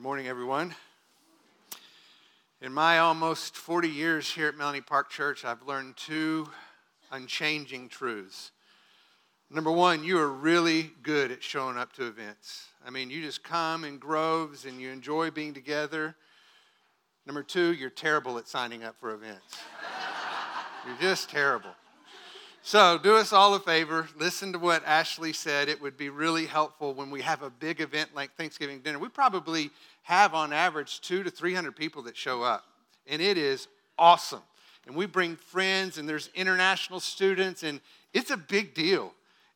Good morning, everyone. In my almost 40 years here at Melanie Park Church, I've learned two unchanging truths. Number one, you are really good at showing up to events. I mean, you just come in groves and you enjoy being together. Number two, you're terrible at signing up for events. you're just terrible. So, do us all a favor. Listen to what Ashley said. It would be really helpful when we have a big event like Thanksgiving dinner. We probably have, on average, two to 300 people that show up, and it is awesome. And we bring friends, and there's international students, and it's a big deal.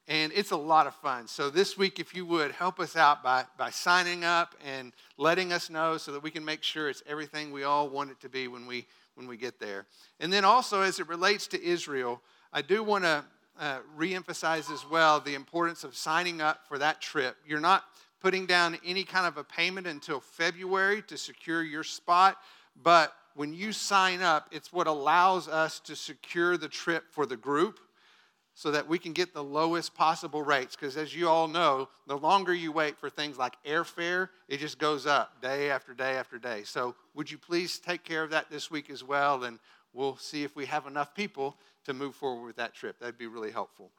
And it's a lot of fun. So, this week, if you would, help us out by, by signing up and letting us know so that we can make sure it's everything we all want it to be when we, when we get there. And then also, as it relates to Israel, I do want to uh, reemphasize as well the importance of signing up for that trip. You're not putting down any kind of a payment until February to secure your spot, but when you sign up, it's what allows us to secure the trip for the group so that we can get the lowest possible rates. Because as you all know, the longer you wait for things like airfare, it just goes up day after day after day. So would you please take care of that this week as well? And we'll see if we have enough people to move forward with that trip. That'd be really helpful.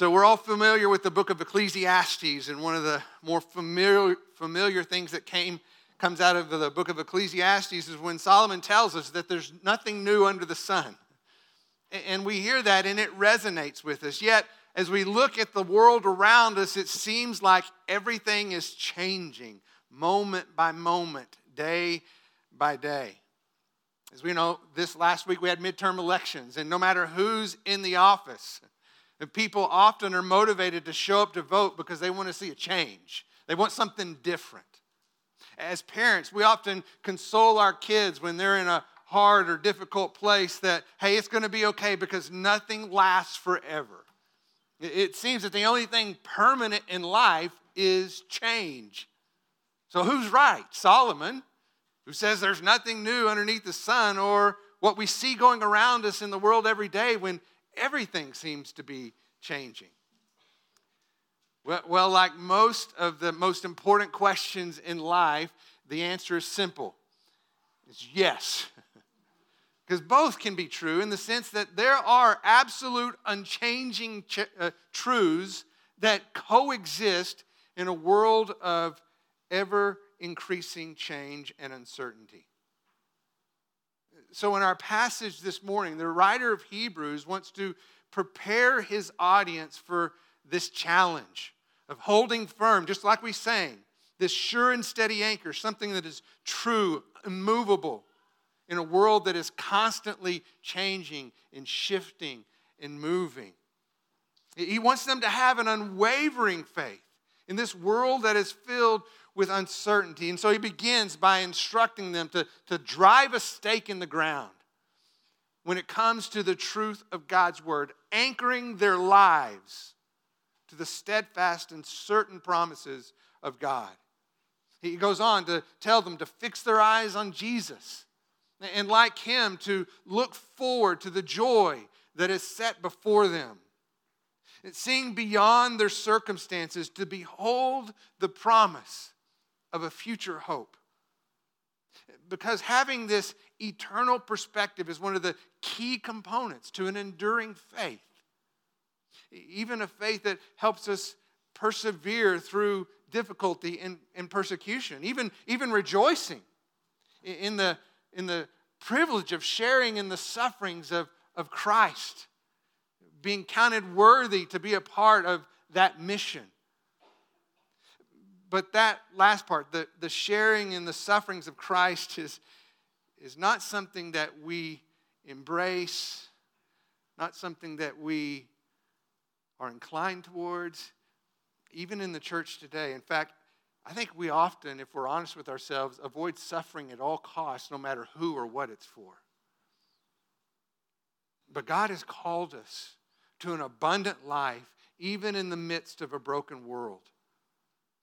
So, we're all familiar with the book of Ecclesiastes, and one of the more familiar, familiar things that came comes out of the book of Ecclesiastes is when Solomon tells us that there's nothing new under the sun. And we hear that and it resonates with us. Yet, as we look at the world around us, it seems like everything is changing moment by moment, day by day. As we know, this last week we had midterm elections, and no matter who's in the office, people often are motivated to show up to vote because they want to see a change. They want something different. As parents, we often console our kids when they're in a hard or difficult place that, hey, it's going to be okay because nothing lasts forever. It seems that the only thing permanent in life is change. So who's right? Solomon who says there's nothing new underneath the sun, or what we see going around us in the world every day when everything seems to be changing. Well, well like most of the most important questions in life, the answer is simple it's yes. Because both can be true in the sense that there are absolute, unchanging ch- uh, truths that coexist in a world of ever increasing change and uncertainty. So, in our passage this morning, the writer of Hebrews wants to prepare his audience for this challenge of holding firm, just like we sang, this sure and steady anchor, something that is true, immovable, in a world that is constantly changing and shifting and moving. He wants them to have an unwavering faith in this world that is filled with uncertainty. And so he begins by instructing them to, to drive a stake in the ground when it comes to the truth of God's word, anchoring their lives to the steadfast and certain promises of God. He goes on to tell them to fix their eyes on Jesus and, like him, to look forward to the joy that is set before them. seeing beyond their circumstances to behold the promise of a future hope. Because having this eternal perspective is one of the key components to an enduring faith. Even a faith that helps us persevere through difficulty and, and persecution, even, even rejoicing in the, in the privilege of sharing in the sufferings of, of Christ, being counted worthy to be a part of that mission but that last part, the, the sharing in the sufferings of Christ, is, is not something that we embrace, not something that we are inclined towards, even in the church today. In fact, I think we often, if we're honest with ourselves, avoid suffering at all costs, no matter who or what it's for. But God has called us to an abundant life, even in the midst of a broken world.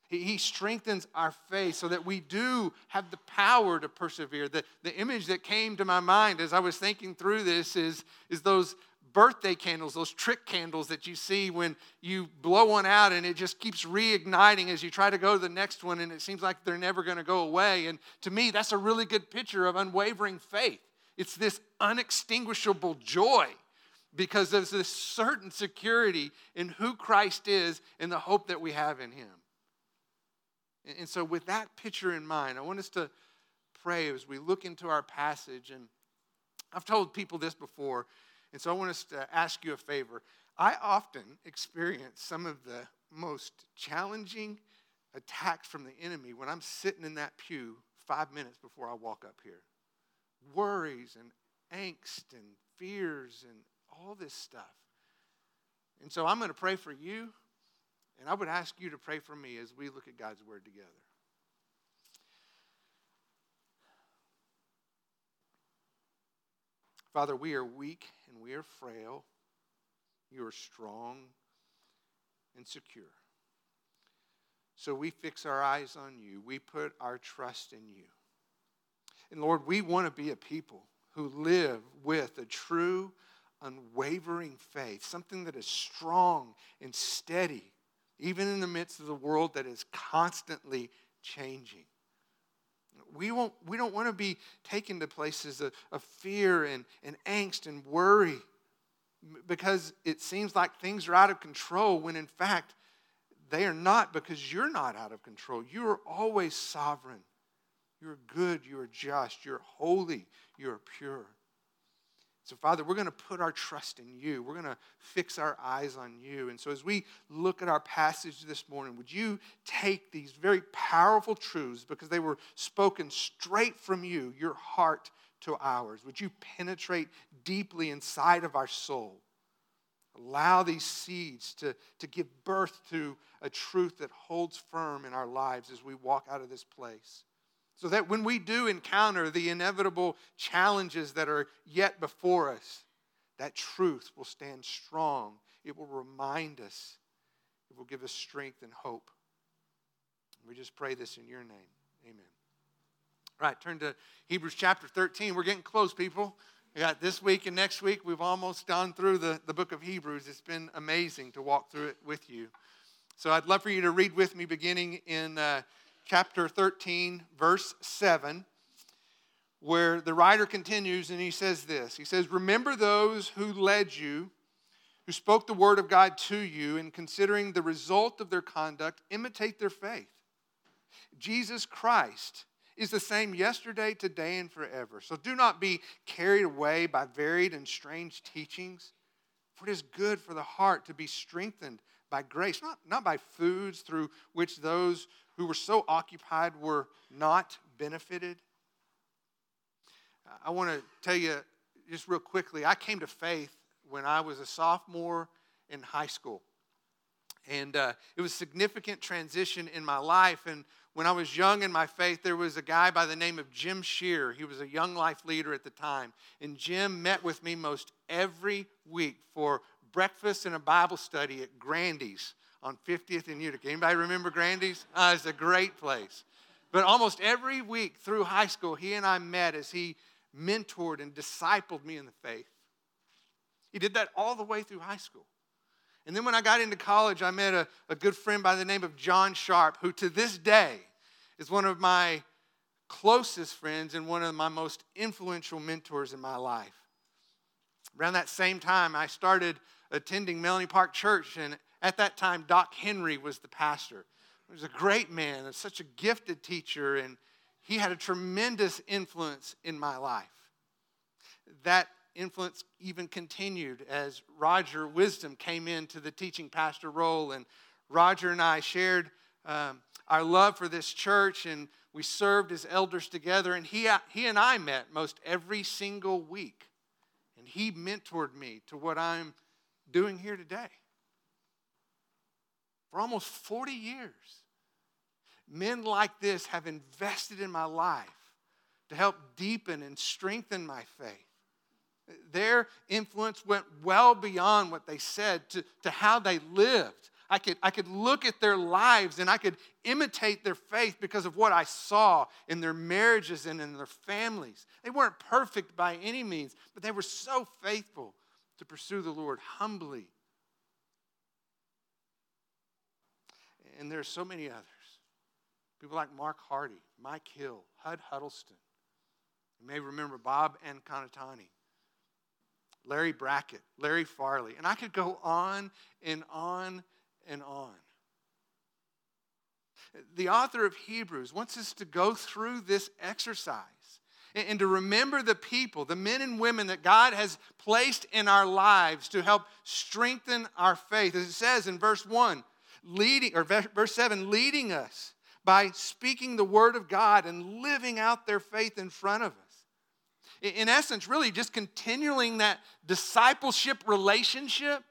He strengthens our faith so that we do have the power to persevere. The, the image that came to my mind as I was thinking through this is, is those birthday candles, those trick candles that you see when you blow one out and it just keeps reigniting as you try to go to the next one and it seems like they're never going to go away. And to me, that's a really good picture of unwavering faith. It's this unextinguishable joy because there's this certain security in who Christ is and the hope that we have in Him. And so, with that picture in mind, I want us to pray as we look into our passage. And I've told people this before, and so I want us to ask you a favor. I often experience some of the most challenging attacks from the enemy when I'm sitting in that pew five minutes before I walk up here. Worries and angst and fears and all this stuff. And so I'm going to pray for you, and I would ask you to pray for me as we look at God's Word together. Father, we are weak and we are frail. You are strong and secure. So we fix our eyes on you. We put our trust in you. And Lord, we want to be a people who live with a true, unwavering faith, something that is strong and steady, even in the midst of the world that is constantly changing. We, won't, we don't want to be taken to places of, of fear and, and angst and worry because it seems like things are out of control when in fact they are not because you're not out of control. You are always sovereign. You're good, you're just, you're holy, you're pure. So, Father, we're going to put our trust in you. We're going to fix our eyes on you. And so, as we look at our passage this morning, would you take these very powerful truths because they were spoken straight from you, your heart to ours? Would you penetrate deeply inside of our soul? Allow these seeds to, to give birth to a truth that holds firm in our lives as we walk out of this place. So that when we do encounter the inevitable challenges that are yet before us, that truth will stand strong. It will remind us, it will give us strength and hope. We just pray this in your name. Amen. All right, turn to Hebrews chapter 13. We're getting close, people. We got this week and next week. We've almost gone through the, the book of Hebrews. It's been amazing to walk through it with you. So I'd love for you to read with me beginning in. Uh, chapter 13, verse 7, where the writer continues and he says this He says, Remember those who led you, who spoke the word of God to you, and considering the result of their conduct, imitate their faith. Jesus Christ is the same yesterday, today, and forever. So do not be carried away by varied and strange teachings, for it is good for the heart to be strengthened by grace, not, not by foods through which those who were so occupied were not benefited. I want to tell you just real quickly I came to faith when I was a sophomore in high school. And uh, it was a significant transition in my life. And when I was young in my faith, there was a guy by the name of Jim Shear. He was a young life leader at the time. And Jim met with me most every week for breakfast and a Bible study at Grandy's on 50th and Utica. Anybody remember Grandy's? Uh, it's a great place. But almost every week through high school, he and I met as he mentored and discipled me in the faith. He did that all the way through high school. And then when I got into college, I met a, a good friend by the name of John Sharp, who to this day is one of my closest friends and one of my most influential mentors in my life. Around that same time, I started attending Melanie Park Church, and at that time, Doc Henry was the pastor. He was a great man, and such a gifted teacher, and he had a tremendous influence in my life. That influence even continued as Roger Wisdom came into the teaching pastor role, and Roger and I shared um, our love for this church, and we served as elders together. And he, he and I met most every single week, and he mentored me to what I'm doing here today for almost 40 years. Men like this have invested in my life to help deepen and strengthen my faith. Their influence went well beyond what they said to, to how they lived. I could, I could look at their lives and I could imitate their faith because of what I saw in their marriages and in their families. They weren't perfect by any means, but they were so faithful to pursue the Lord humbly. And there are so many others. People like Mark Hardy, Mike Hill, Hud Huddleston. You may remember Bob and Conatani, Larry Brackett, Larry Farley. And I could go on and on and on. The author of Hebrews wants us to go through this exercise and to remember the people, the men and women that God has placed in our lives to help strengthen our faith. As it says in verse 1, leading or verse 7, leading us by speaking the word of God and living out their faith in front of us. In essence, really just continuing that discipleship relationship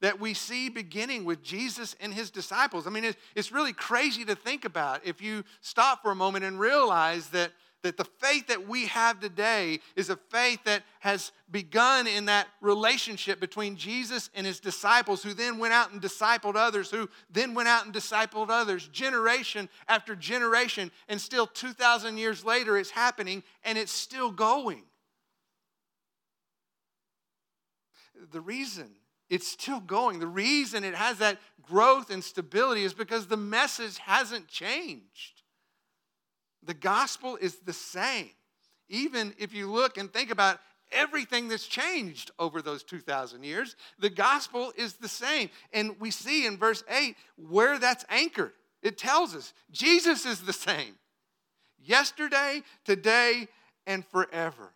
that we see beginning with Jesus and his disciples. I mean, it's really crazy to think about if you stop for a moment and realize that that the faith that we have today is a faith that has begun in that relationship between Jesus and his disciples, who then went out and discipled others, who then went out and discipled others, generation after generation. And still 2,000 years later, it's happening and it's still going. The reason it's still going, the reason it has that growth and stability is because the message hasn't changed. The gospel is the same. Even if you look and think about everything that's changed over those 2,000 years, the gospel is the same. And we see in verse 8 where that's anchored. It tells us Jesus is the same yesterday, today, and forever.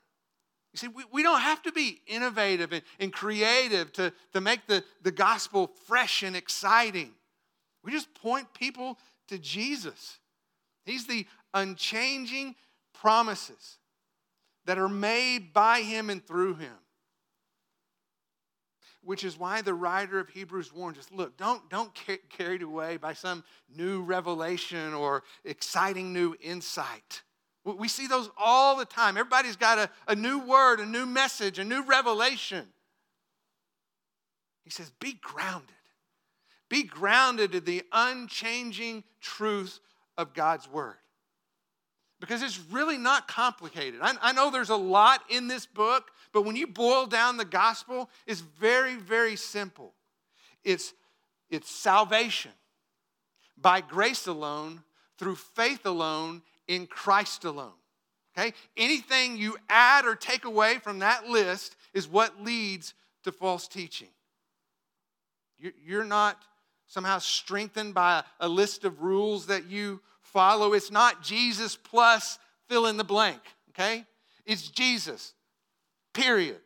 You see, we, we don't have to be innovative and, and creative to, to make the, the gospel fresh and exciting. We just point people to Jesus. He's the unchanging promises that are made by him and through him. Which is why the writer of Hebrews warns us look, don't, don't get carried away by some new revelation or exciting new insight. We see those all the time. Everybody's got a, a new word, a new message, a new revelation. He says, be grounded. Be grounded in the unchanging truth of God's word because it's really not complicated. I, I, know there's a lot in this book, but when you boil down the gospel, it's very, very simple. It's, it's salvation by grace alone, through faith alone, in Christ alone. Okay? Anything you add or take away from that list is what leads to false teaching. You're not somehow strengthened by a list of rules that you follow. It's not Jesus plus fill in the blank, okay? It's Jesus, period.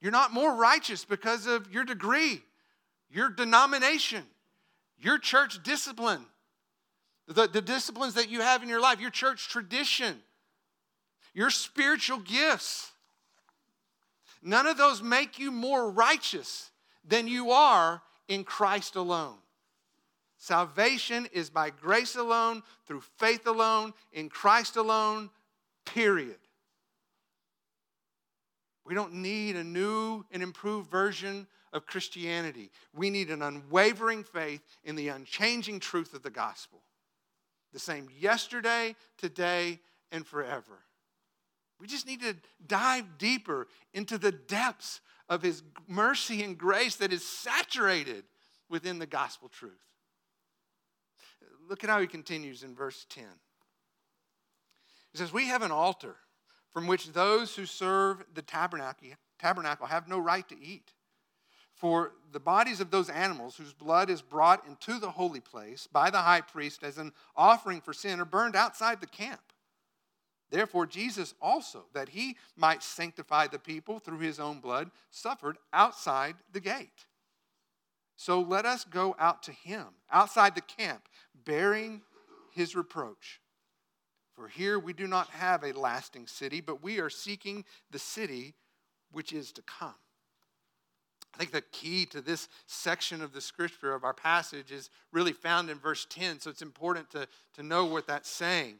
You're not more righteous because of your degree, your denomination, your church discipline, the, the disciplines that you have in your life, your church tradition, your spiritual gifts. None of those make you more righteous than you are in Christ alone. Salvation is by grace alone, through faith alone, in Christ alone, period. We don't need a new and improved version of Christianity. We need an unwavering faith in the unchanging truth of the gospel. The same yesterday, today, and forever. We just need to dive deeper into the depths of His mercy and grace that is saturated within the gospel truth. Look at how he continues in verse 10. He says, We have an altar from which those who serve the tabernacle, tabernacle have no right to eat. For the bodies of those animals whose blood is brought into the holy place by the high priest as an offering for sin are burned outside the camp. Therefore, Jesus also, that he might sanctify the people through his own blood, suffered outside the gate. So let us go out to him, outside the camp, bearing his reproach. For here we do not have a lasting city, but we are seeking the city which is to come. I think the key to this section of the scripture of our passage is really found in verse 10, so it's important to, to know what that's saying.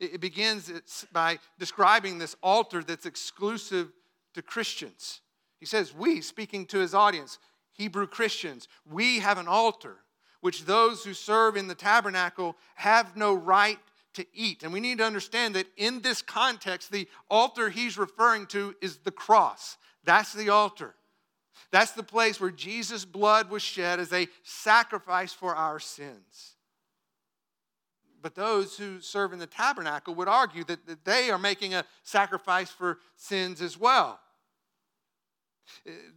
It, begins by describing this altar that's exclusive to Christians. He says, We, speaking to his audience, Hebrew Christians, we have an altar which those who serve in the tabernacle have no right to eat. And we need to understand that in this context, the altar he's referring to is the cross. That's the altar. That's the place where Jesus' blood was shed as a sacrifice for our sins. But those who serve in the tabernacle would argue that, that they are making a sacrifice for sins as well.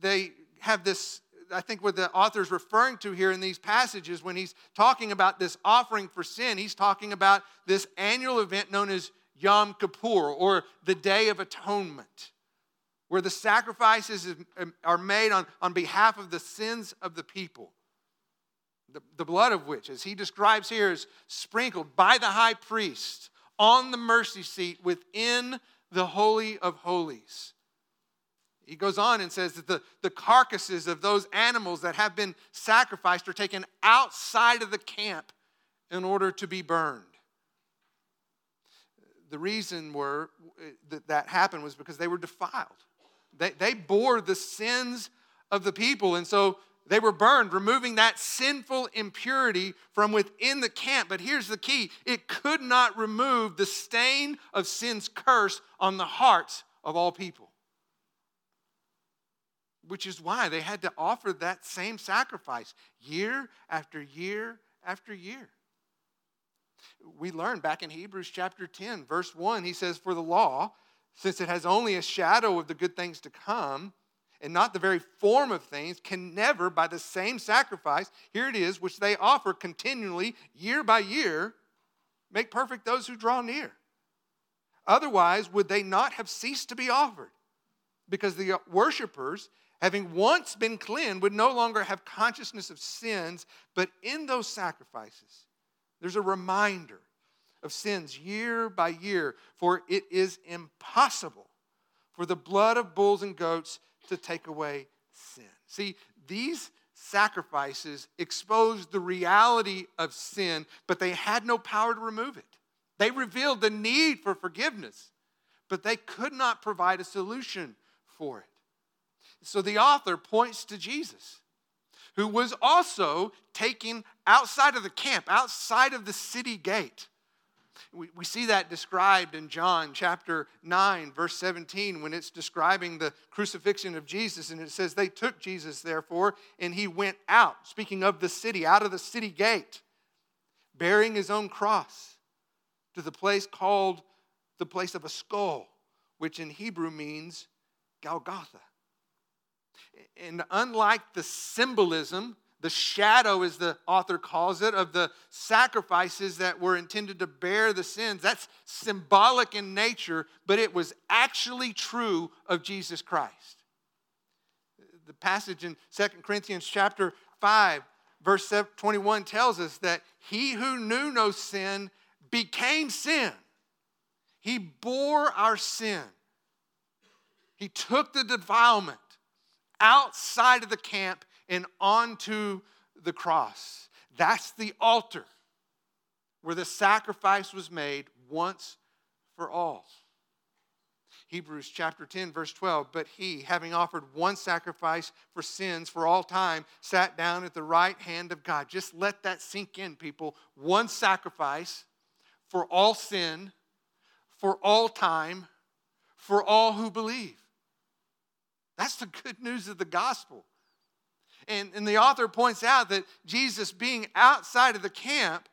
They have this, I think, what the author is referring to here in these passages when he's talking about this offering for sin, he's talking about this annual event known as Yom Kippur or the Day of Atonement where the sacrifices um, are made on, on behalf of the sins of the people. The, the blood of which, as he describes here, is sprinkled by the high priest on the mercy seat within the Holy of Holies. He goes on and says that the, the carcasses of those animals that have been sacrificed are taken outside of the camp in order to be burned. The reason were, that that happened was because they were defiled. They, they bore the sins of the people. And so they were burned, removing that sinful impurity from within the camp. But here's the key it could not remove the stain of sin's curse on the hearts of all people. Which is why they had to offer that same sacrifice year after year after year. We learn back in Hebrews chapter 10, verse 1, he says, For the law, since it has only a shadow of the good things to come and not the very form of things, can never, by the same sacrifice, here it is, which they offer continually, year by year, make perfect those who draw near. Otherwise, would they not have ceased to be offered? Because the worshippers, having once been cleansed, would no longer have consciousness of sins, but in those sacrifices, there's a reminder of sins year by year, for it is impossible for the blood of bulls and goats to take away sin. See, these sacrifices exposed the reality of sin, but they had no power to remove it. They revealed the need for forgiveness, but they could not provide a solution for it. So the author points to Jesus, who was also taken outside of the camp, outside of the city gate. We, we see that described in John chapter 9, verse 17, when it's describing the crucifixion of Jesus. And it says, They took Jesus, therefore, and he went out, speaking of the city, out of the city gate, bearing his own cross to the place called the place of a skull, which in Hebrew means Golgotha. And unlike the symbolism the shadow, as the author calls it, of the sacrifices that were intended to bear the sins. That's symbolic in nature, but it was actually true of Jesus Christ. The passage in 2 Corinthians chapter 5, verse 21 tells us that he who knew no sin became sin. He bore our sin. He took the defilement outside of the camp and onto the cross. That's the altar where the sacrifice was made once for all. Hebrews chapter 10, verse 12. But he, having offered one sacrifice for sins for all time, sat down at the right hand of God. Just let that sink in, people. One sacrifice for all sin, for all time, for all who believe. That's the good news of the gospel. And, and the author points out that Jesus, being outside of the camp,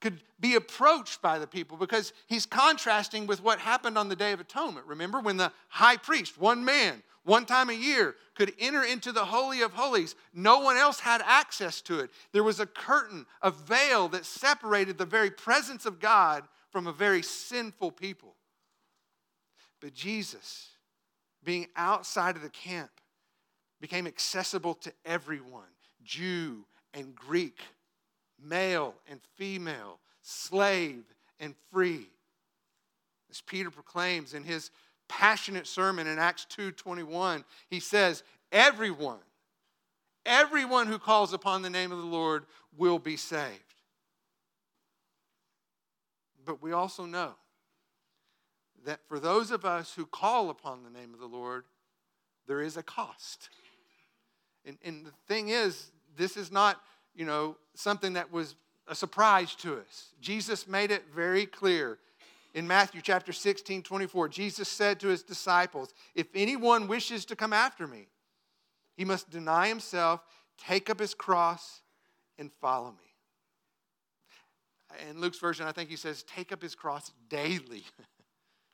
could be approached by the people because he's contrasting with what happened on the Day of Atonement. Remember when the high priest, one man, one time a year, could enter into the Holy of Holies? No one else had access to it. There was a curtain, a veil that separated the very presence of God from a very sinful people. But Jesus, being outside of the camp, became accessible to everyone Jew and Greek, male and female, slave and free. As Peter proclaims in his passionate sermon in Acts 2:21, he says, "Everyone, everyone who calls upon the name of the Lord will be saved." But we also know that for those of us who call upon the name of the Lord, there is a cost. And, and the thing is, this is not, you know, something that was a surprise to us. Jesus made it very clear. In Matthew chapter 16, 24, Jesus said to his disciples, If anyone wishes to come after me, he must deny himself, take up his cross, and follow me. In Luke's version, I think he says, Take up his cross daily.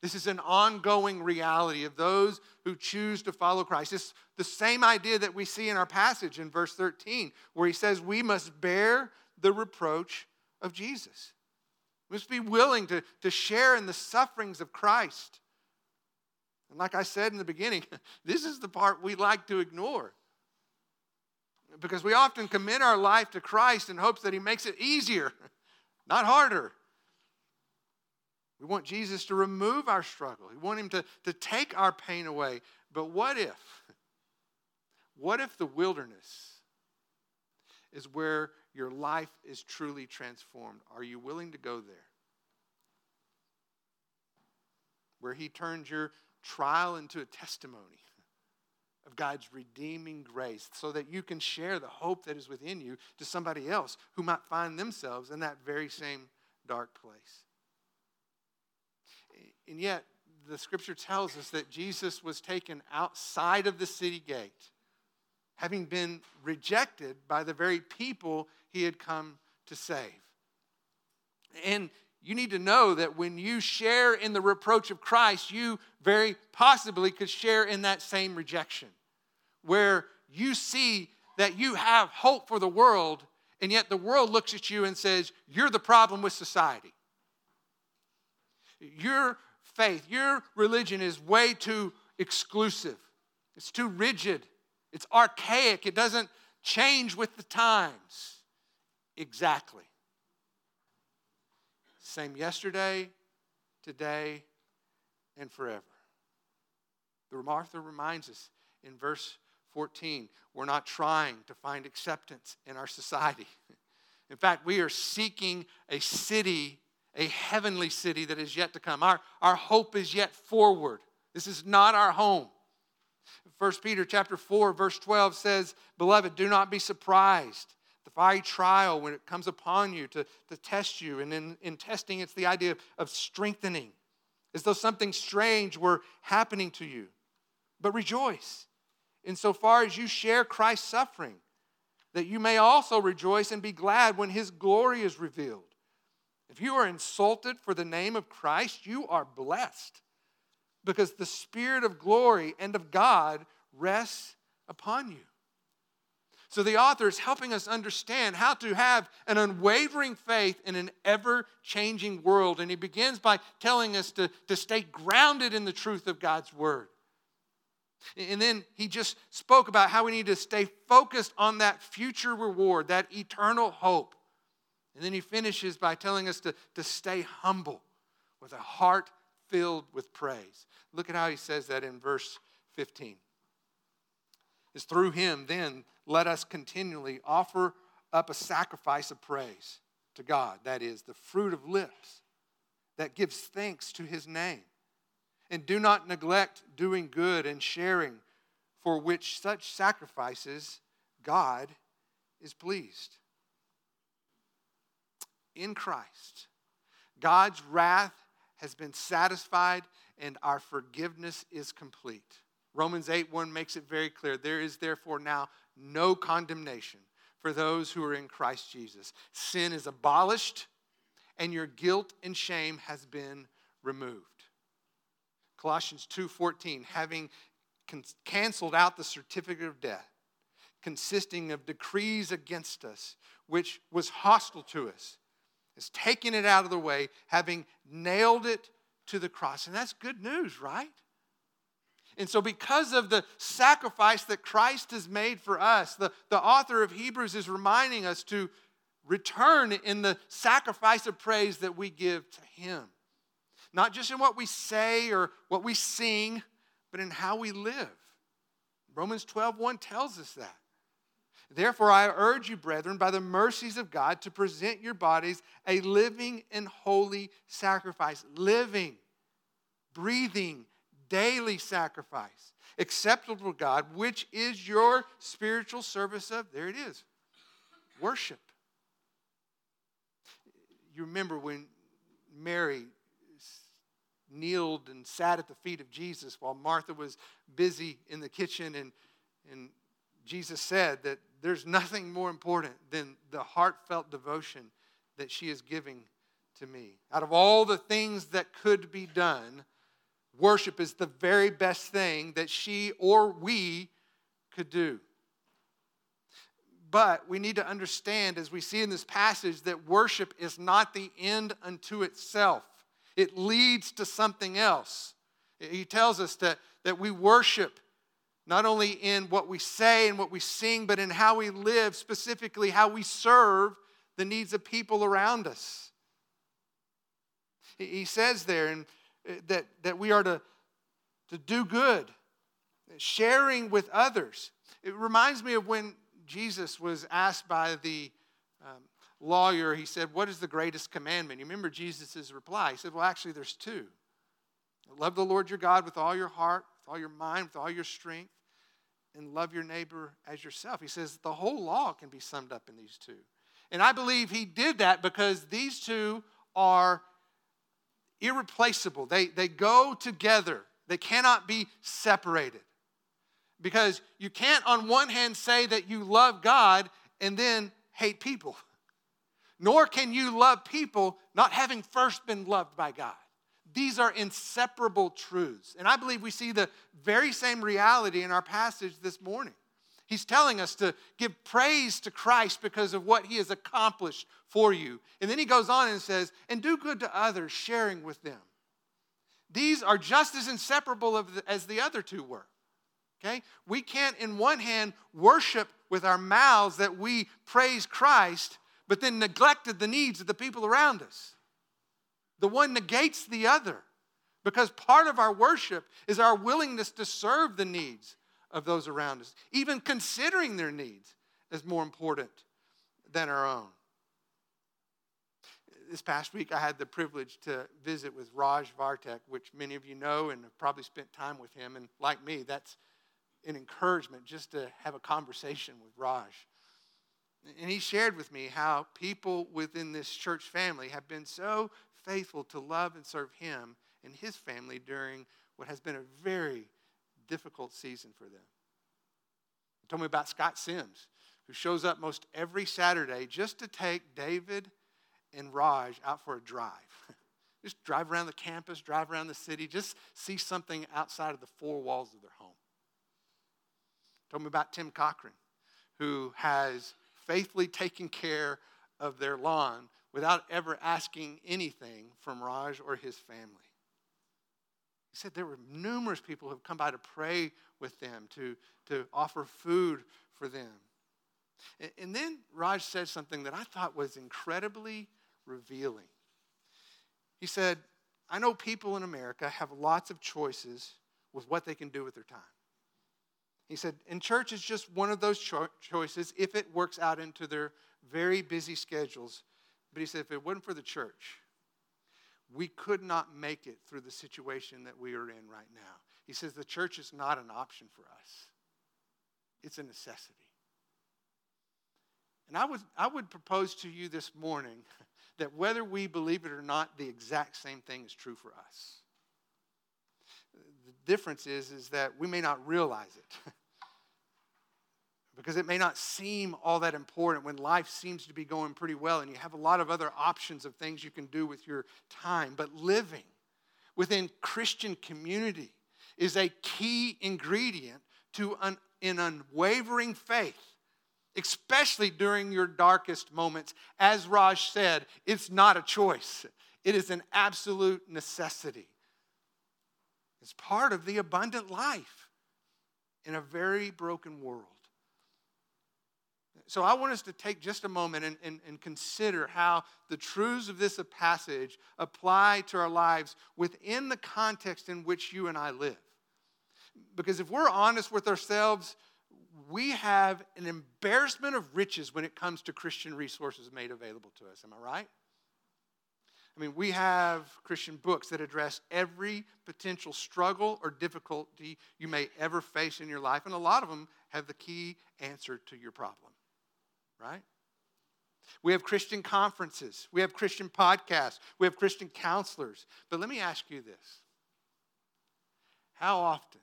This is an ongoing reality of those who choose to follow Christ. It's the same idea that we see in our passage in verse 13, where he says we must bear the reproach of Jesus. We must be willing to, to share in the sufferings of Christ. And like I said in the beginning, this is the part we like to ignore. Because we often commit our life to Christ in hopes that he makes it easier, not harder. We want Jesus to remove our struggle. We want him to, to take our pain away. But what if? What if the wilderness is where your life is truly transformed? Are you willing to go there? Where he turns your trial into a testimony of God's redeeming grace so that you can share the hope that is within you to somebody else who might find themselves in that very same dark place. And yet, the scripture tells us that Jesus was taken outside of the city gate, having been rejected by the very people he had come to save. And you need to know that when you share in the reproach of Christ, you very possibly could share in that same rejection, where you see that you have hope for the world, and yet the world looks at you and says, You're the problem with society. Your faith, your religion is way too exclusive, it's too rigid, it's archaic, it doesn't change with the times. Exactly. Same yesterday, today, and forever. The Martha reminds us in verse 14 we're not trying to find acceptance in our society. In fact, we are seeking a city a heavenly city that is yet to come. Our, our hope is yet forward. This is not our home. 1 Peter chapter 4, verse 12 says, Beloved, do not be surprised. The fiery trial when it comes upon you to, to test you. And in, in testing, it's the idea of, of strengthening, as though something strange were happening to you. But rejoice insofar as you share Christ's suffering, that you may also rejoice and be glad when his glory is revealed. If you are insulted for the name of Christ, you are blessed because the Spirit of glory and of God rests upon you. So the author is helping us understand how to have an unwavering faith in an ever changing world. And he begins by telling us to, to stay grounded in the truth of God's word. And then he just spoke about how we need to stay focused on that future reward, that eternal hope. And then he finishes by telling us to, to stay humble with a heart filled with praise. Look at how he says that in verse 15. It's through him, then, let us continually offer up a sacrifice of praise to God. That is, the fruit of lips that gives thanks to his name. And do not neglect doing good and sharing, for which such sacrifices God is pleased in Christ, God's wrath has been satisfied and our forgiveness is complete. Romans 8 1 makes it very clear there is therefore now no condemnation for those who are in Christ Jesus. Sin is abolished and your guilt and shame has been removed. Colossians 2:14 having canceled out the certificate of debt consisting of decrees against us which was hostile to us is taking it out of the way, having nailed it to the cross. And that's good news, right? And so, because of the sacrifice that Christ has made for us, the, the author of Hebrews is reminding us to return in the sacrifice of praise that we give to Him. Not just in what we say or what we sing, but in how we live. Romans 12 1 tells us that. Therefore, I urge you, brethren, by the mercies of God, to present your bodies a living and holy sacrifice. Living, breathing, daily sacrifice, acceptable to God, which is your spiritual service of, there it is, worship. you remember when Mary kneeled and sat at the feet of Jesus while Martha was busy in the kitchen. And, and Jesus said that there's nothing more important than the heartfelt devotion that she is giving to me. Out of all the things that could be done, worship is the very best thing that she or we could do. But we need to understand, as we see in this passage, that worship is not the end unto itself it leads to something else. He tells us that, that we worship not only in what we say and what we sing, but in how we live, specifically how we serve the needs of people around us. He says there uh, that, that we are to, to do good, sharing with others. It reminds me of when Jesus was asked by the um, lawyer, he said, What is the greatest commandment? You remember Jesus' reply. He said, Well, actually, there's two. Love the Lord your God with all your heart, with all your mind, with all your strength, and love your neighbor as yourself. He says the whole law can be summed up in these two. And I believe he did that because these two are irreplaceable. They, they go together, they cannot be separated. Because you can't, on one hand, say that you love God and then hate people nor can you love people not having first been loved by God. These are inseparable truths. And I believe we see the very same reality in our passage this morning. He's telling us to give praise to Christ because of what he has accomplished for you. And then he goes on and says, and do good to others, sharing with them. These are just as inseparable as the other two were. Okay? We can't, in one hand, worship with our mouths that we praise Christ but then neglected the needs of the people around us. The one negates the other because part of our worship is our willingness to serve the needs of those around us, even considering their needs as more important than our own. This past week, I had the privilege to visit with Raj Vartek, which many of you know and have probably spent time with him. And like me, that's an encouragement just to have a conversation with Raj. And he shared with me how people within this church family have been so faithful to love and serve him and his family during what has been a very difficult season for them. He told me about Scott Sims, who shows up most every Saturday just to take David and Raj out for a drive. just drive around the campus, drive around the city, just see something outside of the four walls of their home. He told me about Tim Cochran, who has faithfully taken care of their lawn without ever asking anything from Raj or his family. He said there were numerous people who have come by to pray with them, to, to offer food for them. And, and then Raj said something that I thought was incredibly revealing. He said, I know people in America have lots of choices with what they can do with their time. He said, and church is just one of those cho- choices if it works out into their very busy schedules. But he said, if it wasn't for the church, we could not make it through the situation that we are in right now. He says, the church is not an option for us, it's a necessity. And I would, I would propose to you this morning that whether we believe it or not, the exact same thing is true for us The difference is, is that we may not realize it. because it may not seem all that important when life seems to be going pretty well and you have a lot of other options of things you can do with your time. But living within Christian community is a key ingredient to an, unwavering faith, especially during your darkest moments. As Raj said, it's not a choice, it is an absolute necessity. It's part of the abundant life in a very broken world. So I want us to take just a moment and, and, and, consider how the truths of this passage apply to our lives within the context in which you and I live. Because if we're honest with ourselves, we have an embarrassment of riches when it comes to Christian resources made available to us. Am I right? I mean, we have Christian books that address every potential struggle or difficulty you may ever face in your life, and a lot of them have the key answer to your problem, right? We have Christian conferences. We have Christian podcasts. We have Christian counselors. But let me ask you this How often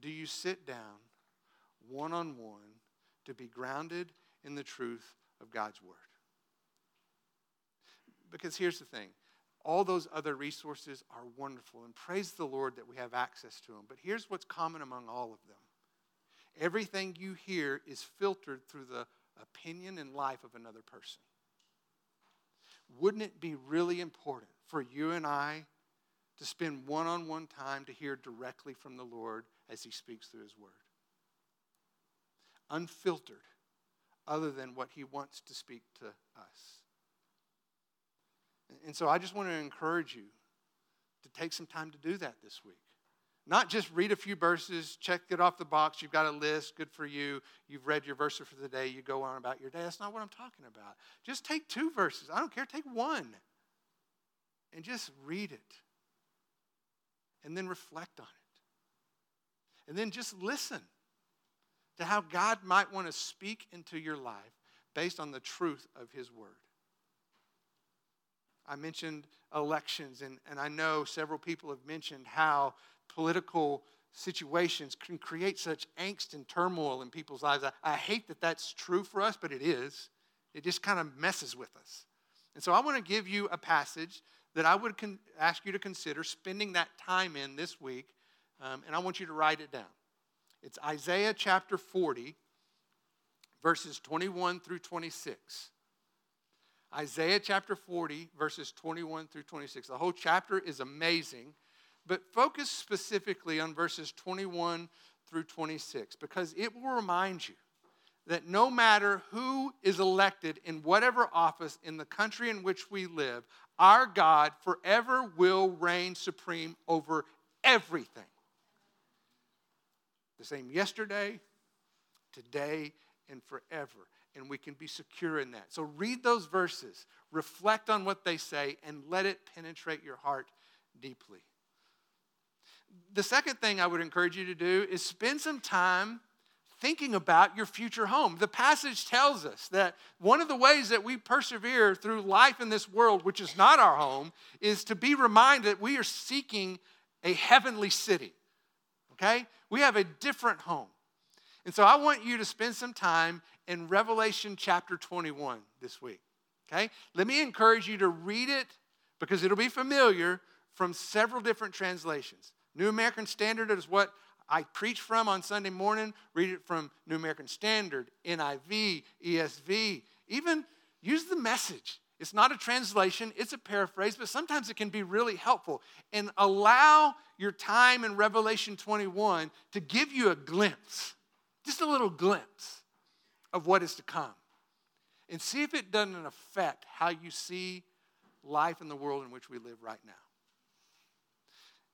do you sit down one on one to be grounded in the truth of God's Word? Because here's the thing all those other resources are wonderful, and praise the Lord that we have access to them. But here's what's common among all of them everything you hear is filtered through the opinion and life of another person. Wouldn't it be really important for you and I to spend one on one time to hear directly from the Lord as He speaks through His Word? Unfiltered, other than what He wants to speak to us. And so I just want to encourage you to take some time to do that this week. Not just read a few verses, check it off the box, you've got a list, good for you. You've read your verse for the day, you go on about your day. That's not what I'm talking about. Just take two verses. I don't care, take one. And just read it. And then reflect on it. And then just listen to how God might want to speak into your life based on the truth of His Word. I mentioned elections, and, and I know several people have mentioned how political situations can create such angst and turmoil in people's lives. I, I hate that that's true for us, but it is. It just kind of messes with us. And so I want to give you a passage that I would con- ask you to consider spending that time in this week, um, and I want you to write it down. It's Isaiah chapter 40, verses 21 through 26. Isaiah chapter 40, verses 21 through 26. The whole chapter is amazing, but focus specifically on verses 21 through 26 because it will remind you that no matter who is elected in whatever office in the country in which we live, our God forever will reign supreme over everything. The same yesterday, today, and forever and we can be secure in that. So read those verses, reflect on what they say, and let it penetrate your heart deeply. The second thing I would encourage you to do is spend some time thinking about your future home. The passage tells us that one of the ways that we persevere through life in this world, which is not our home, is to be reminded that we are seeking a heavenly city. Okay? We have a different home. And so I want you to spend some time in Revelation chapter 21 this week. Okay? Let me encourage you to read it because it'll be familiar from several different translations. New American Standard is what I preach from on Sunday morning. Read it from New American Standard, NIV, ESV. Even use the message. It's not a translation, it's a paraphrase, but sometimes it can be really helpful. And allow your time in Revelation 21 to give you a glimpse, just a little glimpse of what is to come. And see if it doesn't affect how you see life in the world in which we live right now.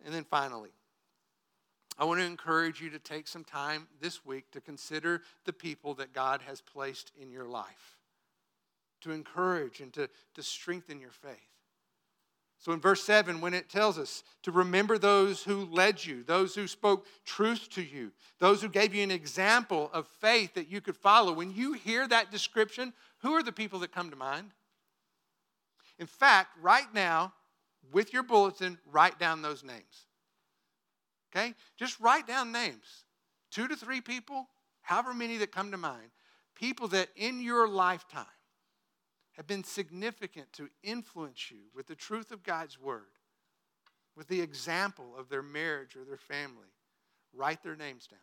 And then finally, I want to encourage you to take some time this week to consider the people that God has placed in your life, to encourage and to, to strengthen your faith. So in verse 7, when it tells us to remember those who led you, those who spoke truth to you, those who gave you an example of faith that you could follow, when you hear that description, who are the people that come to mind? In fact, right now, with your bulletin, write down those names. Okay? Just write down names. Two to three people, however many that come to mind. People that in your lifetime have been significant to influence you with the truth of God's word, with the example of their marriage or their family. Write their names down.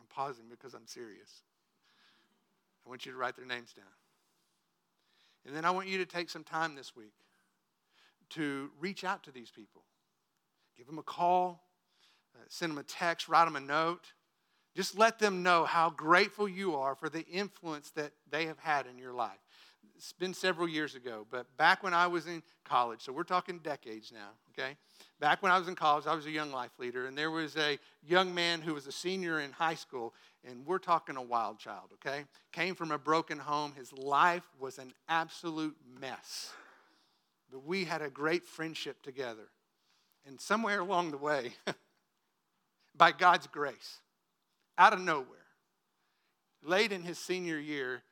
I'm pausing because I'm serious. Want you to write their names down. And then I want you to take some time this week to reach out to these people. Give them a call, uh, send them a text, write them a note. Just let them know how grateful you are for the influence that they have had in your life. It's been several years ago, but back when I was in college, so we're talking decades now, okay? Back when I was in college, I was a young life leader, and there was a young man who was a senior in high school, and we're talking a wild child, okay? Came from a broken home. His life was an absolute mess. But we had a great friendship together. And somewhere along the way, by God's grace, out of nowhere, late in his senior year,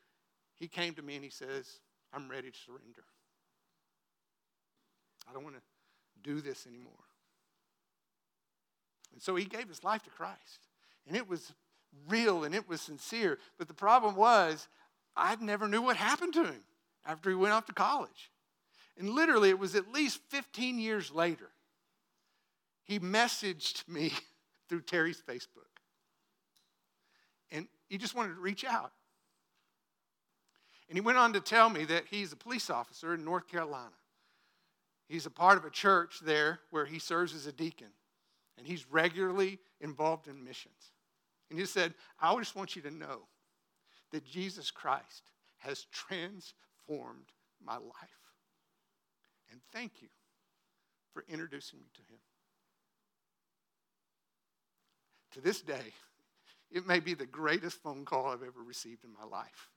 he came to me and he says, I'm ready to surrender. I don't want to do this anymore. And so he gave his life to Christ. And it was real and it was sincere. But the problem was, I never knew what happened to him after he went off to college. And literally, it was at least 15 years later, he messaged me through Terry's Facebook. And he just wanted to reach out. And he went on to tell me that he's a police officer in North Carolina. He's a part of a church there where he serves as a deacon, and he's regularly involved in missions. And he said, I just want you to know that Jesus Christ has transformed my life. And thank you for introducing me to him. To this day, it may be the greatest phone call I've ever received in my life.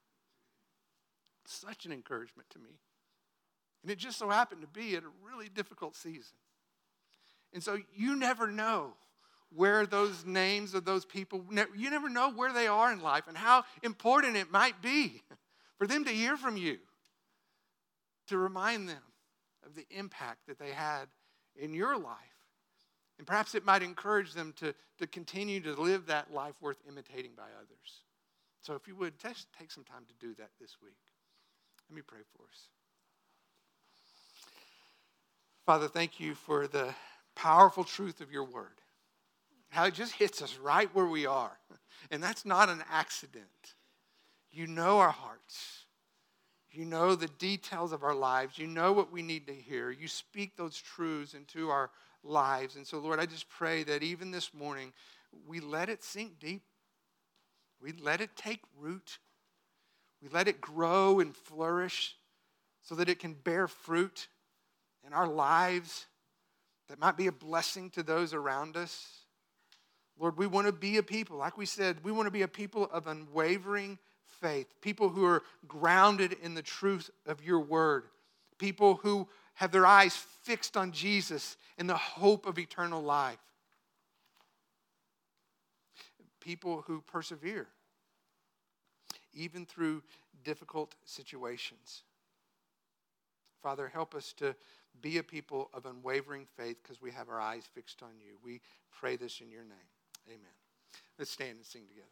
Such an encouragement to me. And it just so happened to be at a really difficult season. And so you never know where those names of those people, you never know where they are in life and how important it might be for them to hear from you, to remind them of the impact that they had in your life. And perhaps it might encourage them to, to continue to live that life worth imitating by others. So if you would, just take some time to do that this week. Let me pray for us. Father, thank you for the powerful truth of your word. How it just hits us right where we are. And that's not an accident. You know our hearts. You know the details of our lives. You know what we need to hear. You speak those truths into our lives. And so, Lord, I just pray that even this morning, we let it sink deep. We let it take root. We let it grow and flourish so that it can bear fruit in our lives that might be a blessing to those around us. Lord, we want to be a people, like we said, we want to be a people of unwavering faith, people who are grounded in the truth of your word, people who have their eyes fixed on Jesus and the hope of eternal life, people who persevere even through difficult situations. Father, help us to be a people of unwavering faith because we have our eyes fixed on you. We pray this in your name. Amen. Let's stand and sing together.